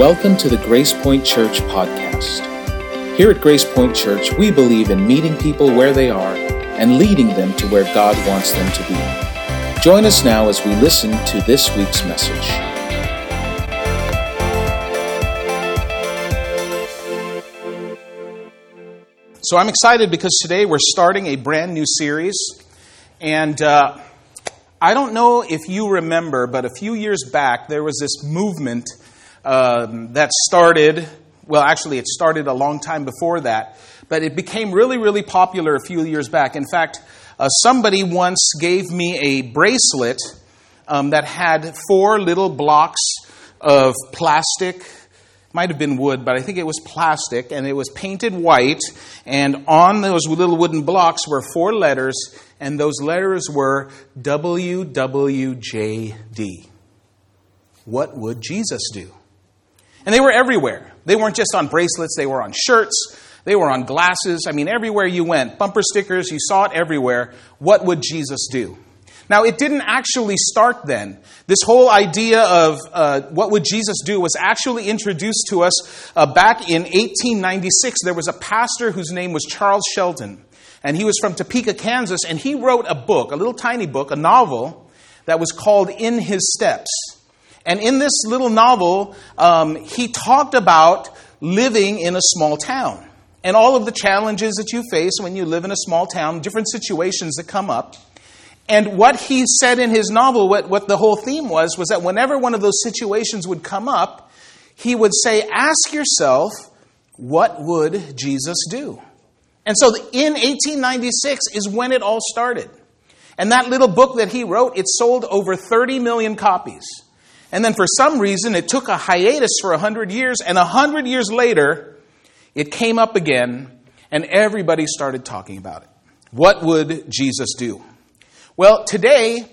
Welcome to the Grace Point Church podcast. Here at Grace Point Church, we believe in meeting people where they are and leading them to where God wants them to be. Join us now as we listen to this week's message. So I'm excited because today we're starting a brand new series. And uh, I don't know if you remember, but a few years back there was this movement um, that started, well, actually, it started a long time before that, but it became really, really popular a few years back. In fact, uh, somebody once gave me a bracelet um, that had four little blocks of plastic might have been wood, but I think it was plastic, and it was painted white. And on those little wooden blocks were four letters, and those letters were WWJD. What would Jesus do? And they were everywhere. They weren't just on bracelets, they were on shirts, they were on glasses. I mean, everywhere you went, bumper stickers, you saw it everywhere. What would Jesus do? Now, it didn't actually start then. This whole idea of uh, what would Jesus do was actually introduced to us uh, back in 1896. There was a pastor whose name was Charles Sheldon, and he was from Topeka, Kansas, and he wrote a book, a little tiny book, a novel that was called In His Steps. And in this little novel, um, he talked about living in a small town and all of the challenges that you face when you live in a small town, different situations that come up. And what he said in his novel, what, what the whole theme was, was that whenever one of those situations would come up, he would say, Ask yourself, what would Jesus do? And so in 1896 is when it all started. And that little book that he wrote, it sold over 30 million copies. And then for some reason, it took a hiatus for 100 years, and 100 years later, it came up again, and everybody started talking about it. What would Jesus do? Well, today,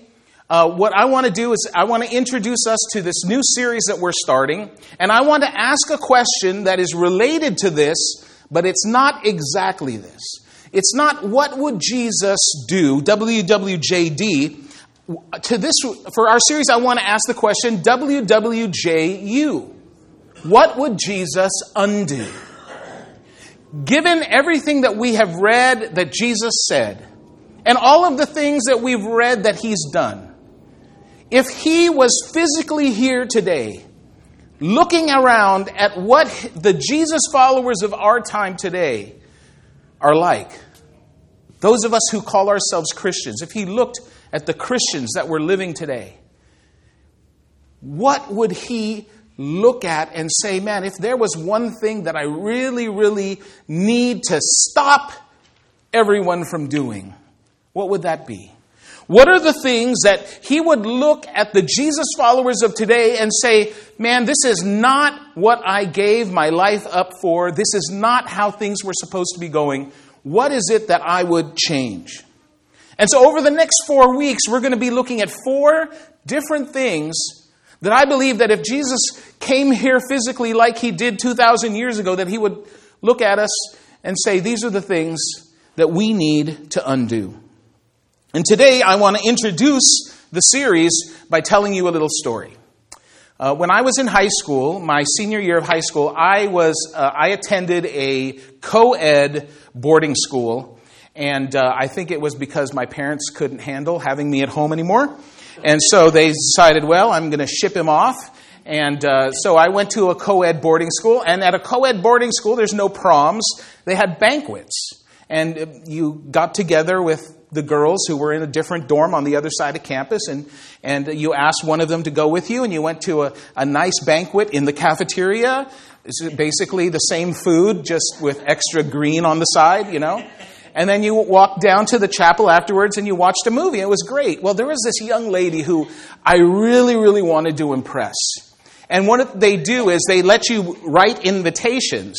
uh, what I want to do is I want to introduce us to this new series that we're starting, and I want to ask a question that is related to this, but it's not exactly this. It's not what would Jesus do, WWJD. To this, for our series, I want to ask the question, WWJU. What would Jesus undo? Given everything that we have read that Jesus said, and all of the things that we've read that he's done, if he was physically here today, looking around at what the Jesus followers of our time today are like, those of us who call ourselves Christians, if he looked at the Christians that were living today, what would he look at and say, man, if there was one thing that I really, really need to stop everyone from doing, what would that be? What are the things that he would look at the Jesus followers of today and say, man, this is not what I gave my life up for. This is not how things were supposed to be going. What is it that I would change? And so, over the next four weeks, we're going to be looking at four different things that I believe that if Jesus came here physically like he did 2,000 years ago, that he would look at us and say, These are the things that we need to undo. And today I want to introduce the series by telling you a little story. Uh, when I was in high school, my senior year of high school, I was uh, I attended a co-ed boarding school, and uh, I think it was because my parents couldn't handle having me at home anymore, and so they decided, well, I'm going to ship him off. And uh, so I went to a co ed boarding school, and at a co ed boarding school, there's no proms. They had banquets. And uh, you got together with the girls who were in a different dorm on the other side of campus, and, and you asked one of them to go with you, and you went to a, a nice banquet in the cafeteria. It's basically the same food, just with extra green on the side, you know? And then you walked down to the chapel afterwards and you watched a movie. It was great. Well, there was this young lady who I really, really wanted to impress. And what they do is they let you write invitations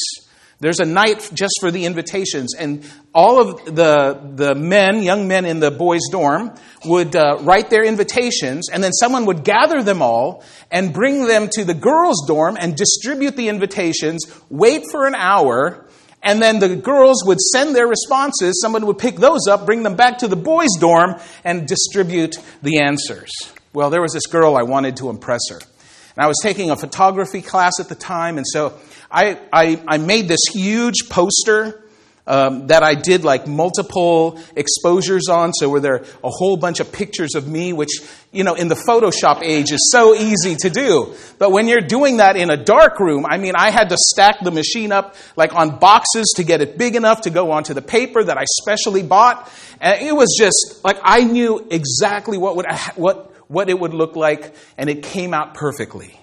there's a night just for the invitations, and all of the, the men, young men in the boys' dorm, would uh, write their invitations, and then someone would gather them all and bring them to the girls' dorm and distribute the invitations, wait for an hour, and then the girls would send their responses. Someone would pick those up, bring them back to the boys' dorm, and distribute the answers. Well, there was this girl I wanted to impress her. And I was taking a photography class at the time, and so I, I, I made this huge poster um, that I did like multiple exposures on. So were there a whole bunch of pictures of me, which, you know, in the Photoshop age is so easy to do. But when you're doing that in a dark room, I mean, I had to stack the machine up like on boxes to get it big enough to go onto the paper that I specially bought. And it was just like I knew exactly what would, what, what it would look like, and it came out perfectly.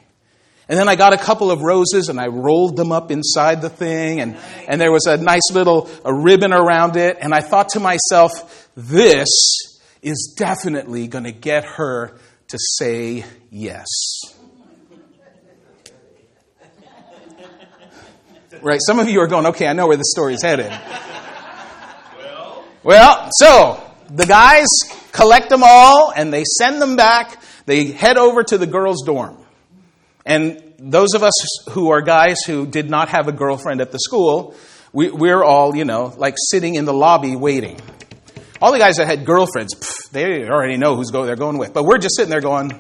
And then I got a couple of roses and I rolled them up inside the thing, and, and there was a nice little a ribbon around it. And I thought to myself, this is definitely going to get her to say yes. Right, some of you are going, okay, I know where the story's headed. Well, well so the guys collect them all and they send them back. They head over to the girls' dorm. And those of us who are guys who did not have a girlfriend at the school, we, we're all, you know, like sitting in the lobby waiting. All the guys that had girlfriends, pff, they already know who's go, they're going with. But we're just sitting there going,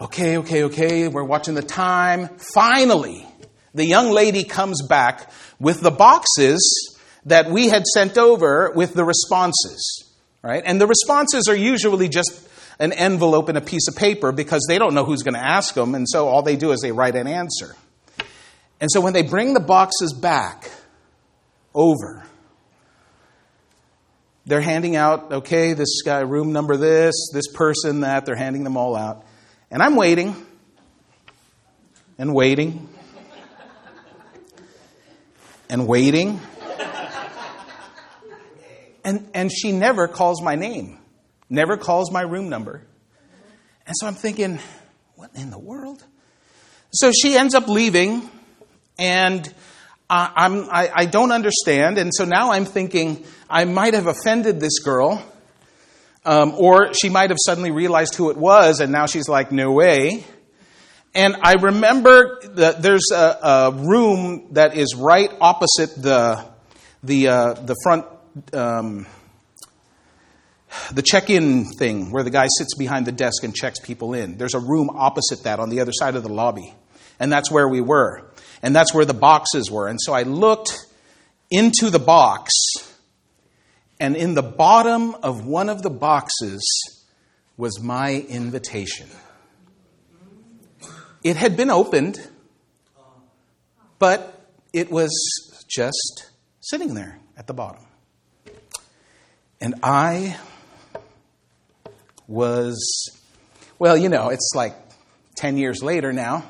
okay, okay, okay, we're watching the time. Finally, the young lady comes back with the boxes that we had sent over with the responses, right? And the responses are usually just an envelope and a piece of paper because they don't know who's going to ask them, and so all they do is they write an answer. And so when they bring the boxes back over, they're handing out, okay, this guy, room number this, this person that, they're handing them all out. And I'm waiting and waiting and waiting. And, and she never calls my name never calls my room number. And so I'm thinking, what in the world? So she ends up leaving, and I'm, I, I don't understand. And so now I'm thinking, I might have offended this girl, um, or she might have suddenly realized who it was, and now she's like, no way. And I remember that there's a, a room that is right opposite the, the, uh, the front. Um, the check in thing where the guy sits behind the desk and checks people in. There's a room opposite that on the other side of the lobby. And that's where we were. And that's where the boxes were. And so I looked into the box, and in the bottom of one of the boxes was my invitation. It had been opened, but it was just sitting there at the bottom. And I was, well, you know, it's like 10 years later now.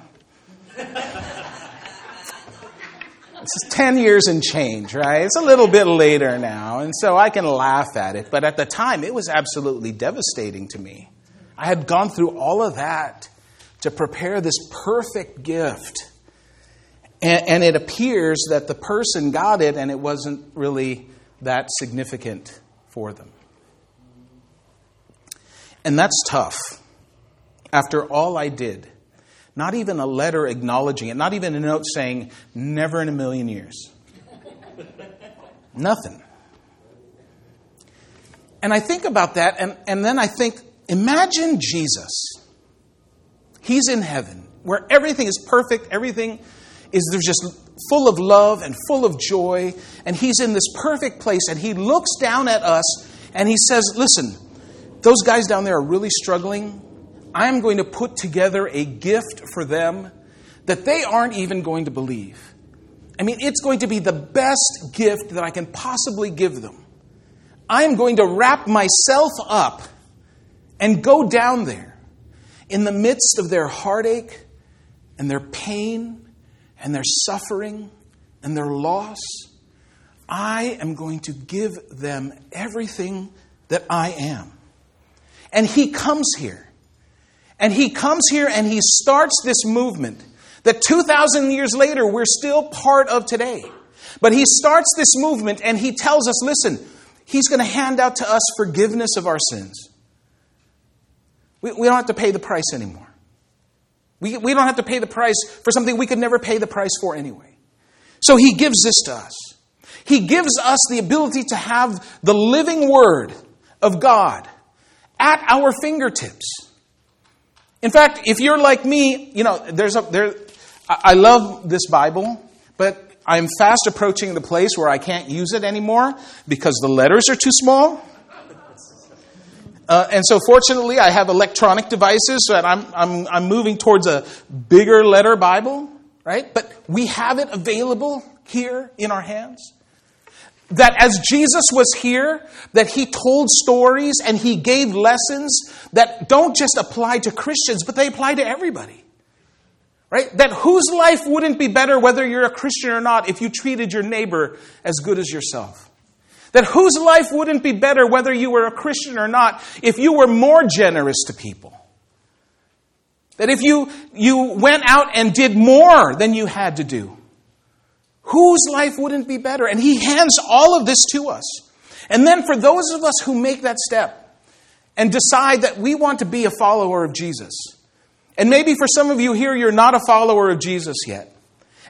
It's 10 years and change, right? It's a little bit later now, and so I can laugh at it. But at the time, it was absolutely devastating to me. I had gone through all of that to prepare this perfect gift. And, and it appears that the person got it, and it wasn't really that significant for them. And that's tough. After all I did, not even a letter acknowledging it, not even a note saying, never in a million years. Nothing. And I think about that, and, and then I think, imagine Jesus. He's in heaven, where everything is perfect, everything is there's just full of love and full of joy, and he's in this perfect place, and he looks down at us and he says, Listen, those guys down there are really struggling. I'm going to put together a gift for them that they aren't even going to believe. I mean, it's going to be the best gift that I can possibly give them. I am going to wrap myself up and go down there in the midst of their heartache and their pain and their suffering and their loss. I am going to give them everything that I am. And he comes here. And he comes here and he starts this movement that 2,000 years later we're still part of today. But he starts this movement and he tells us listen, he's going to hand out to us forgiveness of our sins. We, we don't have to pay the price anymore. We, we don't have to pay the price for something we could never pay the price for anyway. So he gives this to us. He gives us the ability to have the living word of God at our fingertips. In fact, if you're like me, you know, there's a there. I love this Bible, but I'm fast approaching the place where I can't use it anymore because the letters are too small. Uh, and so, fortunately, I have electronic devices, so I'm, I'm, I'm moving towards a bigger letter Bible, right? But we have it available here in our hands. That as Jesus was here, that he told stories and he gave lessons that don't just apply to Christians, but they apply to everybody. Right? That whose life wouldn't be better whether you're a Christian or not if you treated your neighbor as good as yourself? That whose life wouldn't be better whether you were a Christian or not if you were more generous to people? That if you, you went out and did more than you had to do, whose life wouldn't be better? And he hands all of this to us. And then for those of us who make that step and decide that we want to be a follower of Jesus, and maybe for some of you here, you're not a follower of Jesus yet.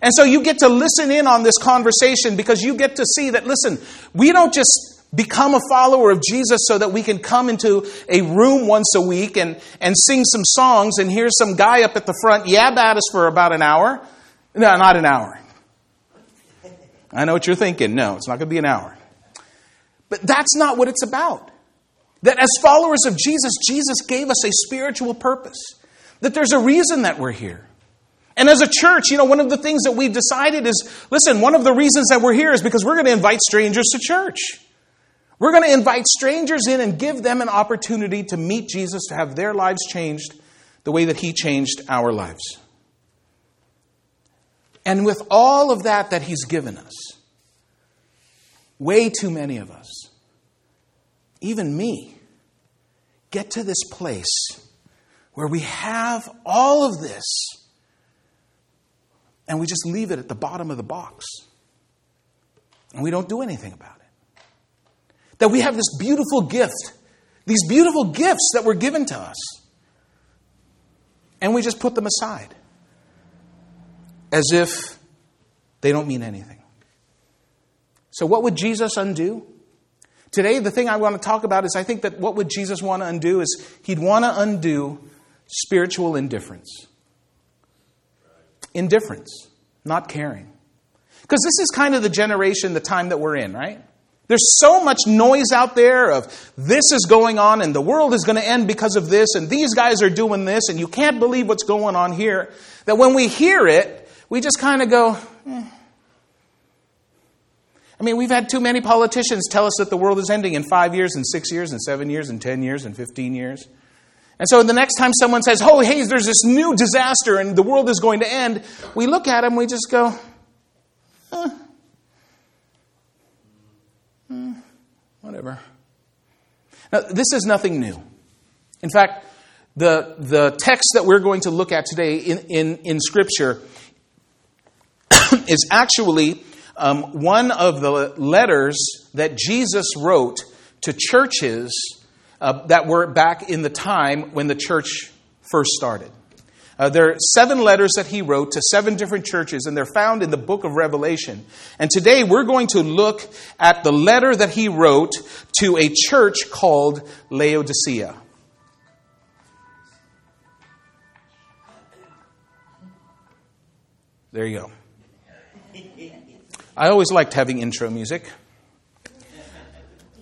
And so you get to listen in on this conversation because you get to see that, listen, we don't just become a follower of Jesus so that we can come into a room once a week and, and sing some songs and hear some guy up at the front yab at us for about an hour. No, not an hour. I know what you're thinking. No, it's not going to be an hour. But that's not what it's about. That as followers of Jesus, Jesus gave us a spiritual purpose. That there's a reason that we're here. And as a church, you know, one of the things that we've decided is listen, one of the reasons that we're here is because we're going to invite strangers to church. We're going to invite strangers in and give them an opportunity to meet Jesus, to have their lives changed the way that He changed our lives. And with all of that that He's given us, way too many of us, even me, get to this place where we have all of this and we just leave it at the bottom of the box. And we don't do anything about it. That we have this beautiful gift, these beautiful gifts that were given to us, and we just put them aside as if they don't mean anything. So, what would Jesus undo? Today, the thing I want to talk about is I think that what would Jesus want to undo is he'd want to undo spiritual indifference. Indifference, not caring. Because this is kind of the generation, the time that we're in, right? There's so much noise out there of this is going on and the world is going to end because of this and these guys are doing this and you can't believe what's going on here that when we hear it, we just kind of go, eh. I mean, we've had too many politicians tell us that the world is ending in five years and six years and seven years and ten years and fifteen years. And so the next time someone says, oh, hey, there's this new disaster and the world is going to end, we look at them, we just go, huh. Hmm, whatever. Now, this is nothing new. In fact, the, the text that we're going to look at today in, in, in Scripture is actually um, one of the letters that Jesus wrote to churches uh, that were back in the time when the church first started. Uh, there are seven letters that he wrote to seven different churches, and they're found in the book of Revelation. And today we're going to look at the letter that he wrote to a church called Laodicea. There you go. I always liked having intro music.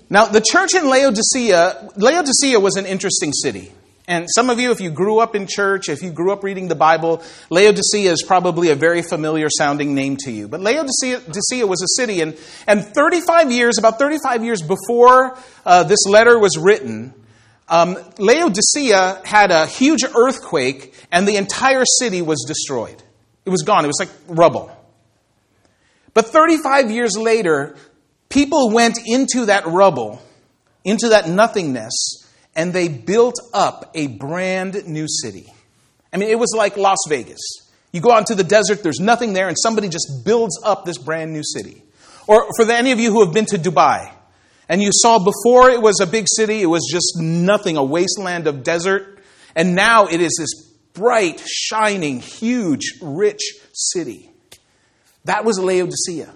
Now, the church in Laodicea, Laodicea was an interesting city. And some of you, if you grew up in church, if you grew up reading the Bible, Laodicea is probably a very familiar sounding name to you. But Laodicea was a city, and, and 35 years, about 35 years before uh, this letter was written, um, Laodicea had a huge earthquake, and the entire city was destroyed. It was gone, it was like rubble. But 35 years later, People went into that rubble, into that nothingness, and they built up a brand new city. I mean, it was like Las Vegas. You go out into the desert, there's nothing there, and somebody just builds up this brand new city. Or for the, any of you who have been to Dubai, and you saw before it was a big city, it was just nothing, a wasteland of desert, and now it is this bright, shining, huge, rich city. That was Laodicea.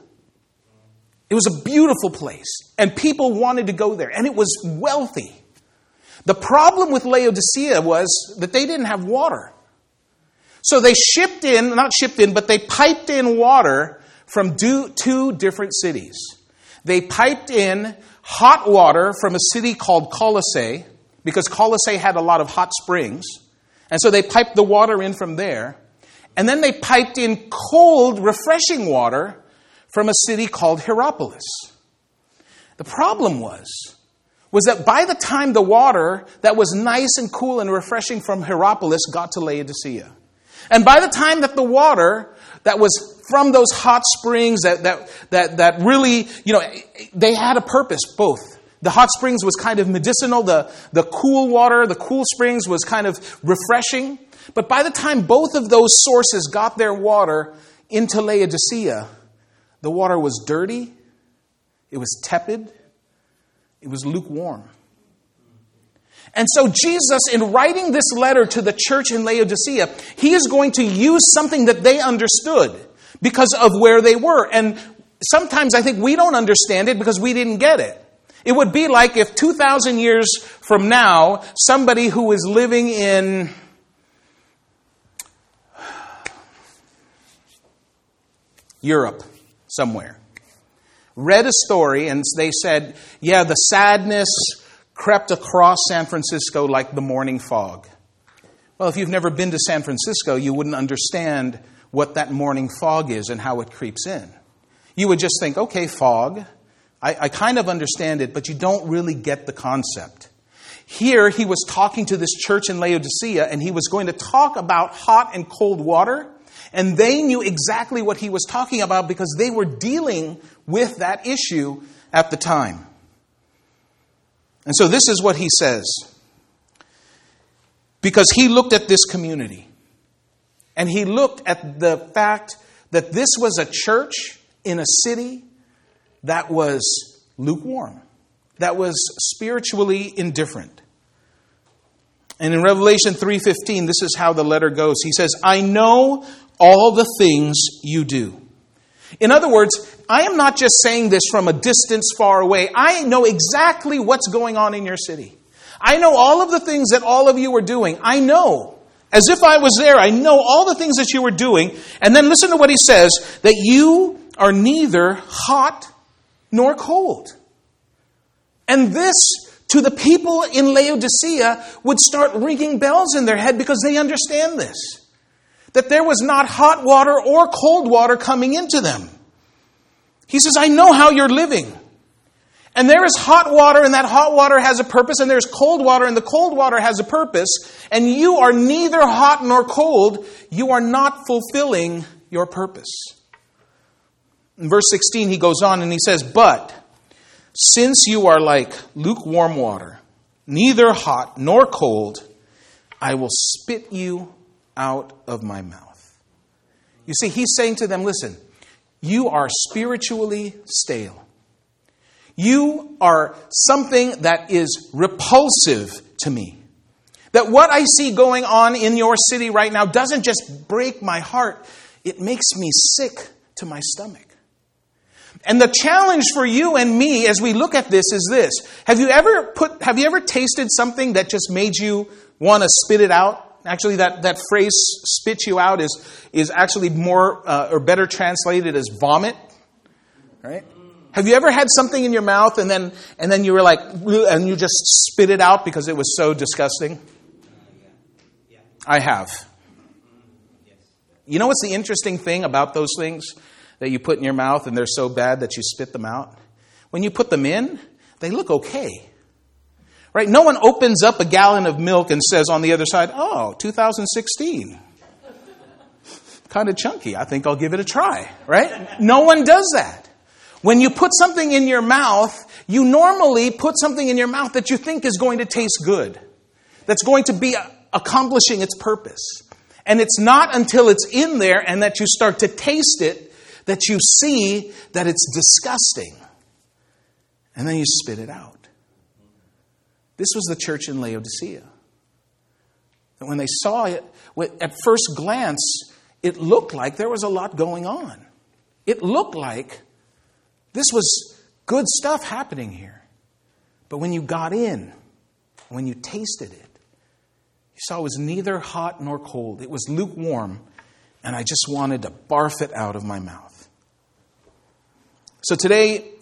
It was a beautiful place, and people wanted to go there, and it was wealthy. The problem with Laodicea was that they didn't have water. So they shipped in, not shipped in, but they piped in water from two different cities. They piped in hot water from a city called Colossae, because Colossae had a lot of hot springs. And so they piped the water in from there. And then they piped in cold, refreshing water from a city called Hierapolis. The problem was, was that by the time the water that was nice and cool and refreshing from Hierapolis got to Laodicea, and by the time that the water that was from those hot springs that, that, that, that really, you know, they had a purpose, both. The hot springs was kind of medicinal, the, the cool water, the cool springs was kind of refreshing. But by the time both of those sources got their water into Laodicea, the water was dirty, it was tepid, it was lukewarm. And so, Jesus, in writing this letter to the church in Laodicea, he is going to use something that they understood because of where they were. And sometimes I think we don't understand it because we didn't get it. It would be like if 2,000 years from now, somebody who is living in Europe somewhere read a story and they said, yeah, the sadness crept across San Francisco like the morning fog. Well, if you've never been to San Francisco, you wouldn't understand what that morning fog is and how it creeps in. You would just think, okay, fog. I, I kind of understand it, but you don't really get the concept. Here, he was talking to this church in Laodicea, and he was going to talk about hot and cold water, and they knew exactly what he was talking about because they were dealing with that issue at the time. And so, this is what he says. Because he looked at this community, and he looked at the fact that this was a church in a city that was lukewarm, that was spiritually indifferent. And in Revelation 3:15 this is how the letter goes. He says, "I know all the things you do." In other words, I am not just saying this from a distance far away. I know exactly what's going on in your city. I know all of the things that all of you are doing. I know as if I was there. I know all the things that you were doing. And then listen to what he says that you are neither hot nor cold. And this, to the people in Laodicea, would start ringing bells in their head because they understand this. That there was not hot water or cold water coming into them. He says, I know how you're living. And there is hot water, and that hot water has a purpose, and there's cold water, and the cold water has a purpose, and you are neither hot nor cold. You are not fulfilling your purpose. In verse 16, he goes on and he says, But since you are like lukewarm water, neither hot nor cold, I will spit you out of my mouth. You see, he's saying to them, Listen, you are spiritually stale. You are something that is repulsive to me. That what I see going on in your city right now doesn't just break my heart, it makes me sick to my stomach. And the challenge for you and me as we look at this is this. Have you ever put have you ever tasted something that just made you want to spit it out? Actually, that, that phrase spit you out is, is actually more uh, or better translated as vomit. Right? Have you ever had something in your mouth and then and then you were like and you just spit it out because it was so disgusting? I have. You know what's the interesting thing about those things that you put in your mouth and they're so bad that you spit them out? When you put them in, they look okay. Right? No one opens up a gallon of milk and says on the other side, "Oh, 2016." kind of chunky. I think I'll give it a try, right? No one does that. When you put something in your mouth, you normally put something in your mouth that you think is going to taste good, that's going to be accomplishing its purpose. And it's not until it's in there and that you start to taste it that you see that it's disgusting. And then you spit it out. This was the church in Laodicea. And when they saw it, at first glance, it looked like there was a lot going on. It looked like this was good stuff happening here. But when you got in, When you tasted it, you saw it was neither hot nor cold. It was lukewarm, and I just wanted to barf it out of my mouth. So today,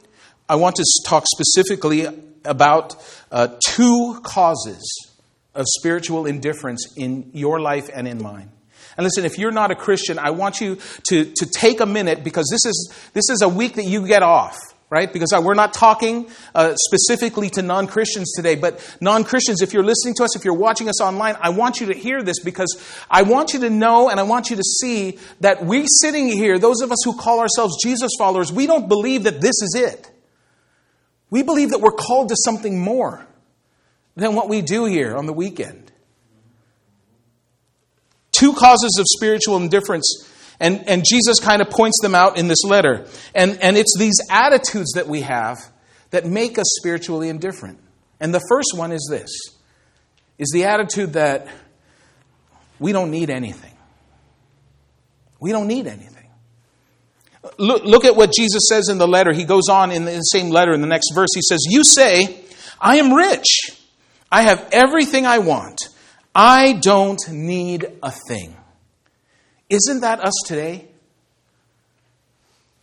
I want to talk specifically about uh, two causes of spiritual indifference in your life and in mine. And listen, if you're not a Christian, I want you to, to take a minute because this is, this is a week that you get off right? Because uh, we're not talking uh, specifically to non Christians today, but non Christians, if you're listening to us, if you're watching us online, I want you to hear this because I want you to know and I want you to see that we sitting here, those of us who call ourselves Jesus followers, we don't believe that this is it. We believe that we're called to something more than what we do here on the weekend. Two causes of spiritual indifference and, and Jesus kind of points them out in this letter. And, and it's these attitudes that we have that make us spiritually indifferent. And the first one is this is the attitude that we don't need anything. We don't need anything. Look, look at what Jesus says in the letter. He goes on in the same letter in the next verse. He says, You say, I am rich. I have everything I want. I don't need a thing. Isn't that us today?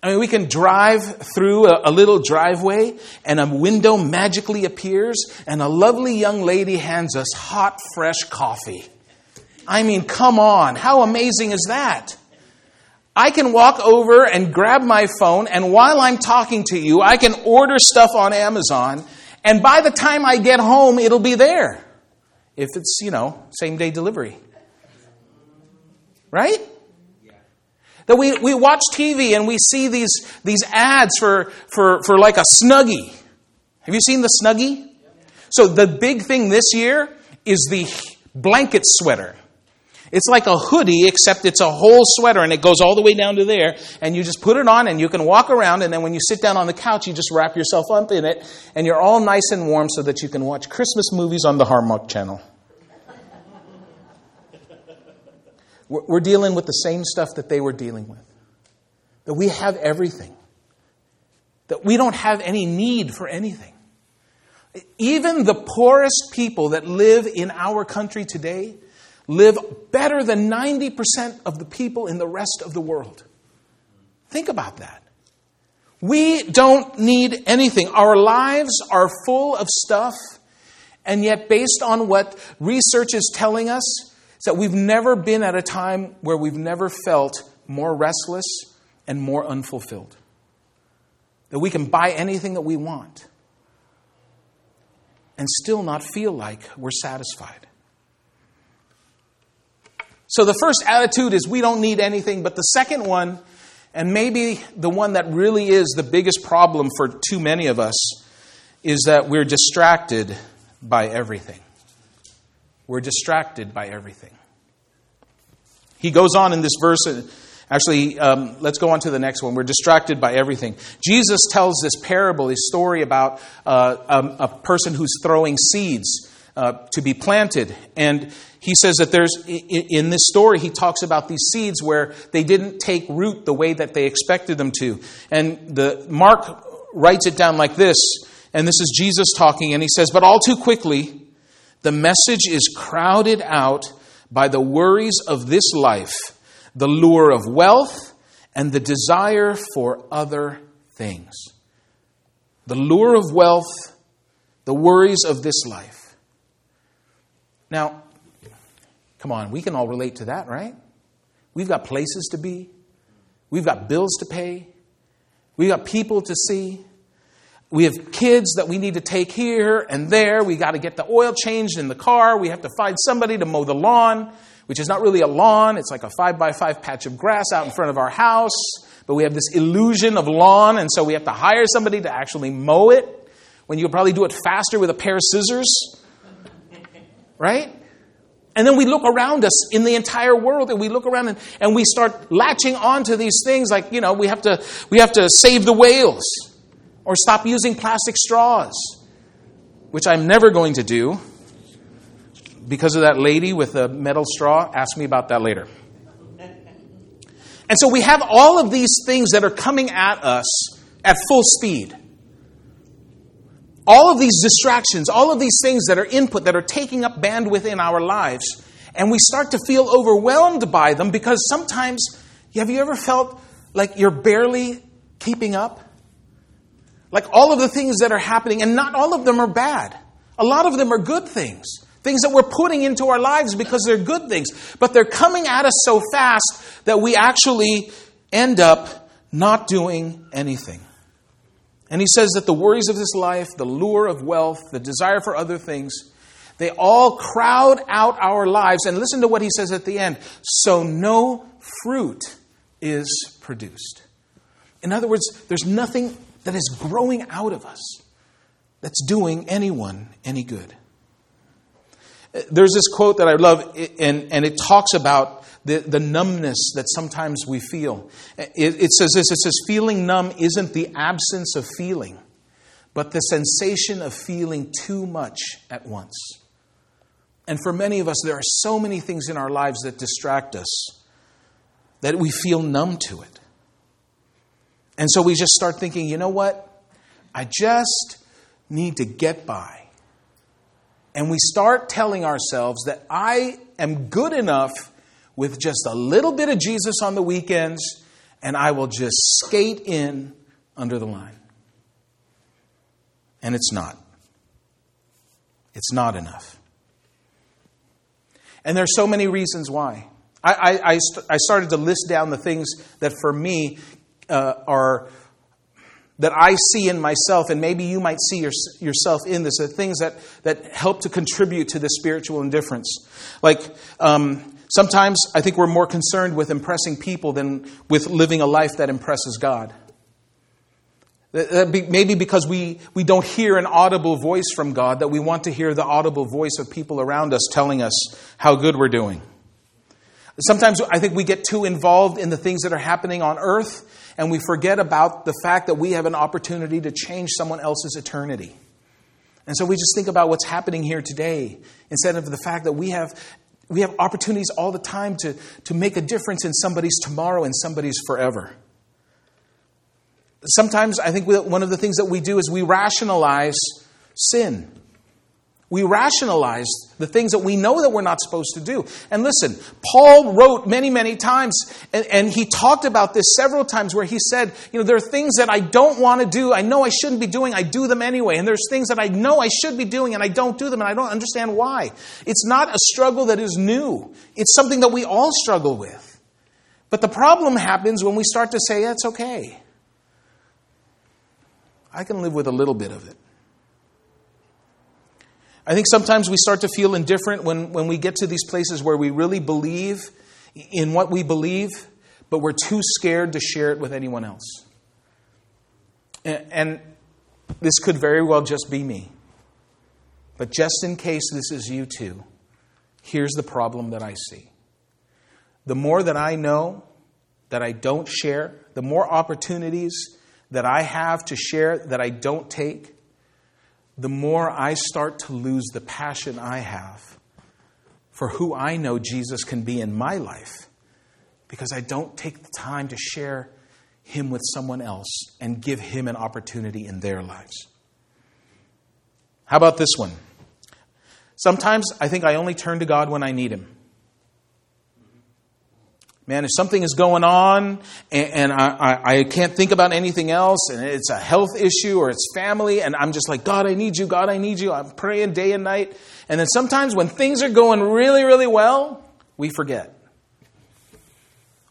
I mean, we can drive through a, a, little driveway and a window magically appears and a lovely young lady hands us hot, fresh coffee. I mean, come on. How amazing is that? I can walk over and grab my phone, and while I'm talking to you, I can order stuff on Amazon, and by the time I get home, it'll be there. If it's, you know, same day delivery. Right? That we, we watch TV and we see these, these ads for, for, for like a Snuggie. Have you seen the Snuggie? So the big thing this year is the blanket sweater. It's like a hoodie, except it's a whole sweater and it goes all the way down to there. And you just put it on and you can walk around. And then when you sit down on the couch, you just wrap yourself up in it. And you're all nice and warm so that you can watch Christmas movies on the Hallmark Channel. We're dealing with the same stuff that they were dealing with. That we have everything. That we don't have any need for anything. Even the poorest people that live in our country today live better than 90% of the people in the rest of the world. Think about that. We don't need anything. Our lives are full of stuff, and yet, based on what research is telling us, is that we've never been at a time where we've never felt more restless and more unfulfilled. That we can buy anything that we want and still not feel like we're satisfied. So the first attitude is we don't need anything, but the second one, and maybe the one that really is the biggest problem for too many of us, is that we're distracted by everything. We're distracted by everything. He goes on in this verse. Uh, actually, um, let's go on to the next one. We're distracted by everything. Jesus tells this parable, this story about uh, um, a person who's throwing seeds uh, to be planted. And he says that there's, in this story, he talks about these seeds where they didn't take root the way that they expected them to. And the Mark writes it down like this, and this is Jesus talking, and he says, But all too quickly, the message is crowded out by the worries of this life, the lure of wealth, and the desire for other things. The lure of wealth, the worries of this life. Now, come on, we can all relate to that, right? We've got places to be, we've got bills to pay, we've got people to see. We have kids that we need to take here and there. We got to get the oil changed in the car. We have to find somebody to mow the lawn, which is not really a lawn. It's like a five by five patch of grass out in front of our house. But we have this illusion of lawn, and so we have to hire somebody to actually mow it when you could probably do it faster with a pair of scissors. Right? And then we look around us in the entire world and we look around and, and we start latching onto these things like, you know, we have to we have to save the whales or stop using plastic straws, which I'm never going to do because of that lady with the metal straw. Ask me about that later. And so we have all of these things that are coming at us at full speed. All of these distractions, all of these things that are input, that are taking up bandwidth in our lives, and we start to feel overwhelmed by them because sometimes, have you ever felt like you're barely keeping up? Like all of the things that are happening, and not all of them are bad. A lot of them are good things. Things that we're putting into our lives because they're good things. But they're coming at us so fast that we actually end up not doing anything. And he says that the worries of this life, the lure of wealth, the desire for other things, they all crowd out our lives. And listen to what he says at the end so no fruit is produced. In other words, there's nothing that is growing out of us that's doing anyone any good. Uh, there's this quote that I love, and, and it talks about the, the numbness that sometimes we feel. It, it says this it says, feeling numb isn't the absence of feeling, but the sensation of feeling too much at once. And for many of us, there are so many things in our lives that distract us that we feel numb to it. And so we just start thinking, you know what? I just need to get by. And we start telling ourselves that I am good enough with just a little bit of Jesus on the weekends, and I will just skate in under the line. And it's not. It's not enough. And there's so many reasons why. I, I, I, st- I started to list down the things that for me uh, are that I see in myself, and maybe you might see your, yourself in this, the things that, that help to contribute to this spiritual indifference. Like, um, Sometimes I think we're more concerned with impressing people than with living a life that impresses God. Maybe because we, we don't hear an audible voice from God, that we want to hear the audible voice of people around us telling us how good we're doing. Sometimes I think we get too involved in the things that are happening on earth and we forget about the fact that we have an opportunity to change someone else's eternity. And so we just think about what's happening here today instead of the fact that we have we have opportunities all the time to, to make a difference in somebody's tomorrow and somebody's forever. Sometimes I think one of the things that we do is we rationalize sin. We rationalize the things that we know that we're not supposed to do. And listen, Paul wrote many, many times, and, and, he talked about this several times where he said, you know, there are things that I don't want to do. I know I shouldn't be doing. I do them anyway. And there's things that I know I should be doing and I don't do them and I don't understand why. It's not a struggle that is new. It's something that we all struggle with. But the problem happens when we start to say, yeah, it's okay. I can live with a little bit of it. I think sometimes we start to feel indifferent when, when we get to these places where we really believe in what we believe, but we're too scared to share it with anyone else. And, and this could very well just be me. But just in case this is you too, here's the problem that I see. The more that I know that I don't share, the more opportunities that I have to share that I don't take, the more I start to lose the passion I have for who I know Jesus can be in my life because I don't take the time to share him with someone else and give him an opportunity in their lives. How about this one? Sometimes I think I only turn to God when I need him. Man, if something is going on and, and I, I, I, can't think about anything else and it's a health issue or it's family and I'm just like, God, I need you, God, I need you. I'm praying day and night. And then sometimes when things are going really, really well, we forget.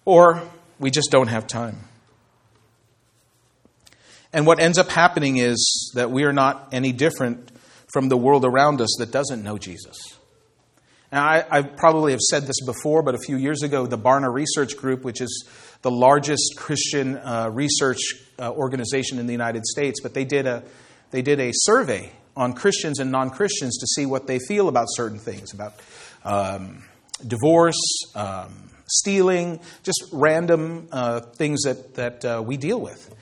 Or we just don't have time. And what ends up happening is that we are not any different from the world around us that doesn't know Jesus. Now, I, I, probably have said this before, but a few years ago, the Barna Research Group, which is the largest Christian uh, research uh, organization in the United States, but they did a they did a survey on Christians and non Christians to see what they feel about certain things, about um, divorce, um, stealing, just random uh, things that that uh, we deal with.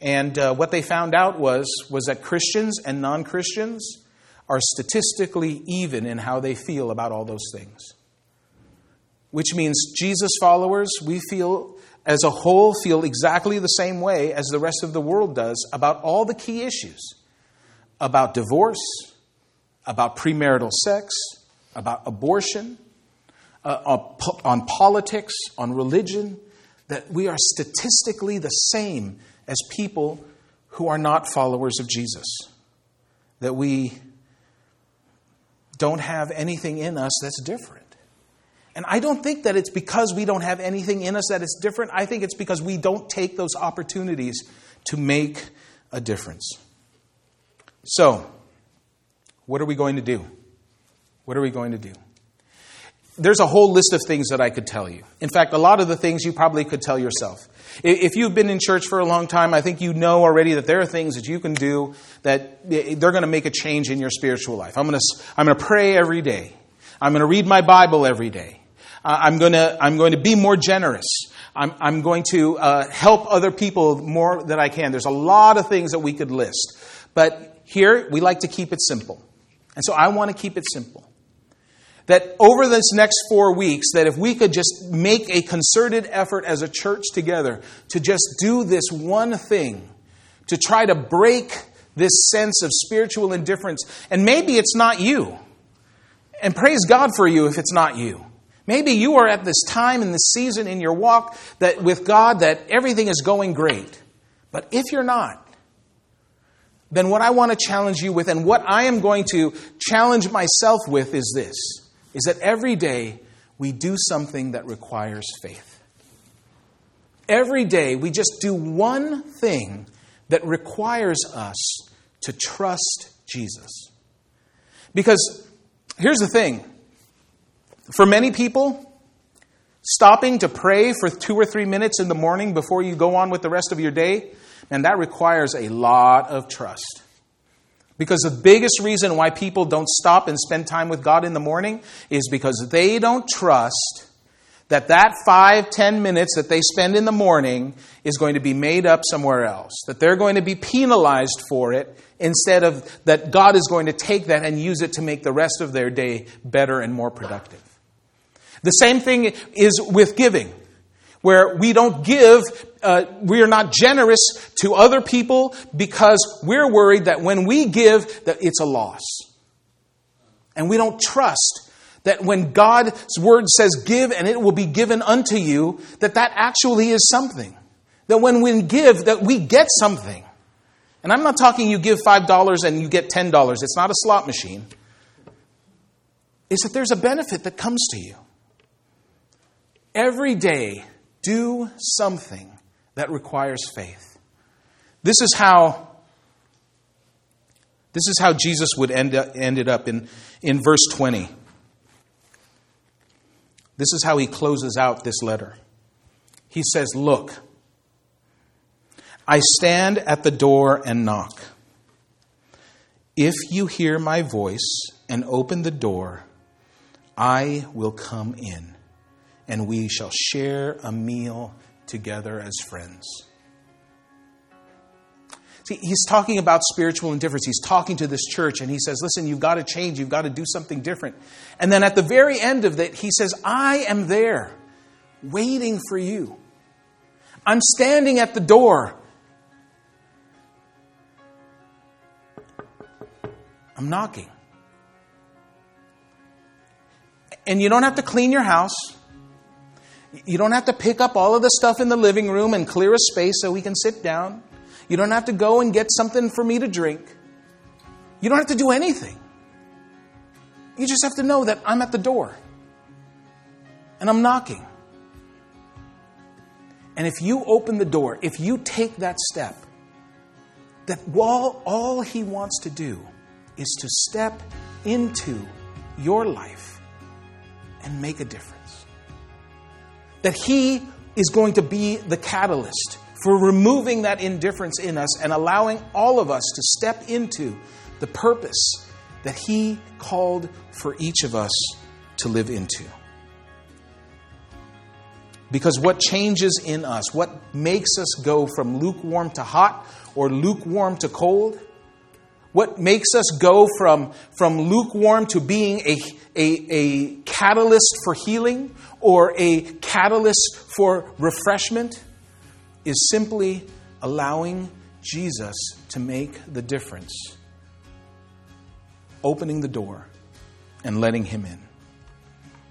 And uh, what they found out was was that Christians and non Christians are statistically even in how they feel about all those things. Which means Jesus followers, we feel as a whole feel exactly the same way as the rest of the world does about all the key issues about divorce, about premarital sex, about abortion, uh, on politics, on religion, that we are statistically the same as people who are not followers of Jesus. That we don't have anything in us that's different. And I don't think that it's because we don't have anything in us that is different. I think it's because we don't take those opportunities to make a difference. So, what are we going to do? What are we going to do? There's a whole list of things that I could tell you. In fact, a lot of the things you probably could tell yourself. If you've been in church for a long time, I think you know already that there are things that you can do that they're going to make a change in your spiritual life. I'm going to, I'm going to pray every day. I'm going to read my Bible every day. I'm going to, I'm going to be more generous. I'm, I'm going to uh, help other people more than I can. There's a lot of things that we could list. But here, we like to keep it simple. And so I want to keep it simple. That over this next four weeks, that if we could just make a concerted effort as a church together to just do this one thing, to try to break this sense of spiritual indifference. And maybe it's not you. And praise God for you if it's not you. Maybe you are at this time in this season in your walk that with God that everything is going great. But if you're not, then what I want to challenge you with and what I am going to challenge myself with is this is that every day we do something that requires faith. Every day we just do one thing that requires us to trust Jesus. Because here's the thing for many people, stopping to pray for two or three minutes in the morning before you go on with the rest of your day, and that requires a lot of trust. Because the biggest reason why people don't stop and spend time with God in the morning is because they don't trust that that five, ten minutes that they spend in the morning is going to be made up somewhere else. That they're going to be penalized for it instead of that God is going to take that and use it to make the rest of their day better and more productive. The same thing is with giving, where we don't give, uh, we are not generous to other people because we're worried that when we give, that it's a loss. And we don't trust that when God's word says give and it will be given unto you, that that actually is something. That when we give, that we get something. And I'm not talking you give $5 and you get $10. It's not a slot machine. It's that there's a benefit that comes to you. Every day, do something that requires faith. This is how this is how Jesus would end up, ended up in, in verse 20. This is how he closes out this letter. He says, Look, I stand at the door and knock. If you hear my voice and open the door, I will come in and we shall share a meal together as friends. See, he's talking about spiritual indifference. He's talking to this church and he says, Listen, you've got to change. You've got to do something different. And then at the very end of it, he says, I am there waiting for you. I'm standing at the door. I'm knocking. And you don't have to clean your house. You don't have to pick up all of the stuff in the living room and clear a space so we can sit down. You don't have to go and get something for me to drink. You don't have to do anything. You just have to know that I'm at the door and I'm knocking. And if you open the door, if you take that step, that all, all he wants to do is to step into your life and make a difference that He is going to be the catalyst for removing that indifference in us and allowing all of us to step into the purpose that He called for each of us to live into. Because what changes in us, what makes us go from lukewarm to hot or lukewarm to cold, what makes us go from, from lukewarm to being a, a, a catalyst for healing or a catalyst for refreshment is simply allowing Jesus to make the difference opening the door and letting Him in,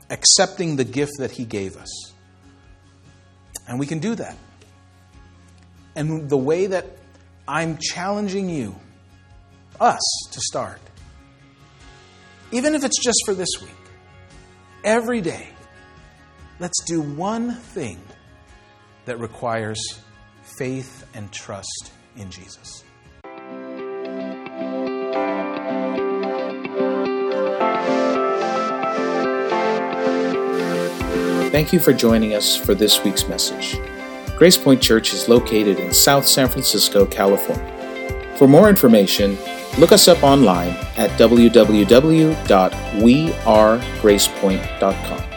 accepting the gift that He gave us. And we can do that. And the way that I'm challenging you, us, to start, even if it's just for this week, every day, let's do one thing that requires faith and trust in Jesus. Thank you for joining us for this week's message. Grace Point Church is located in South San Francisco, California. For more information, look us up online at www.wearegracepoint.com.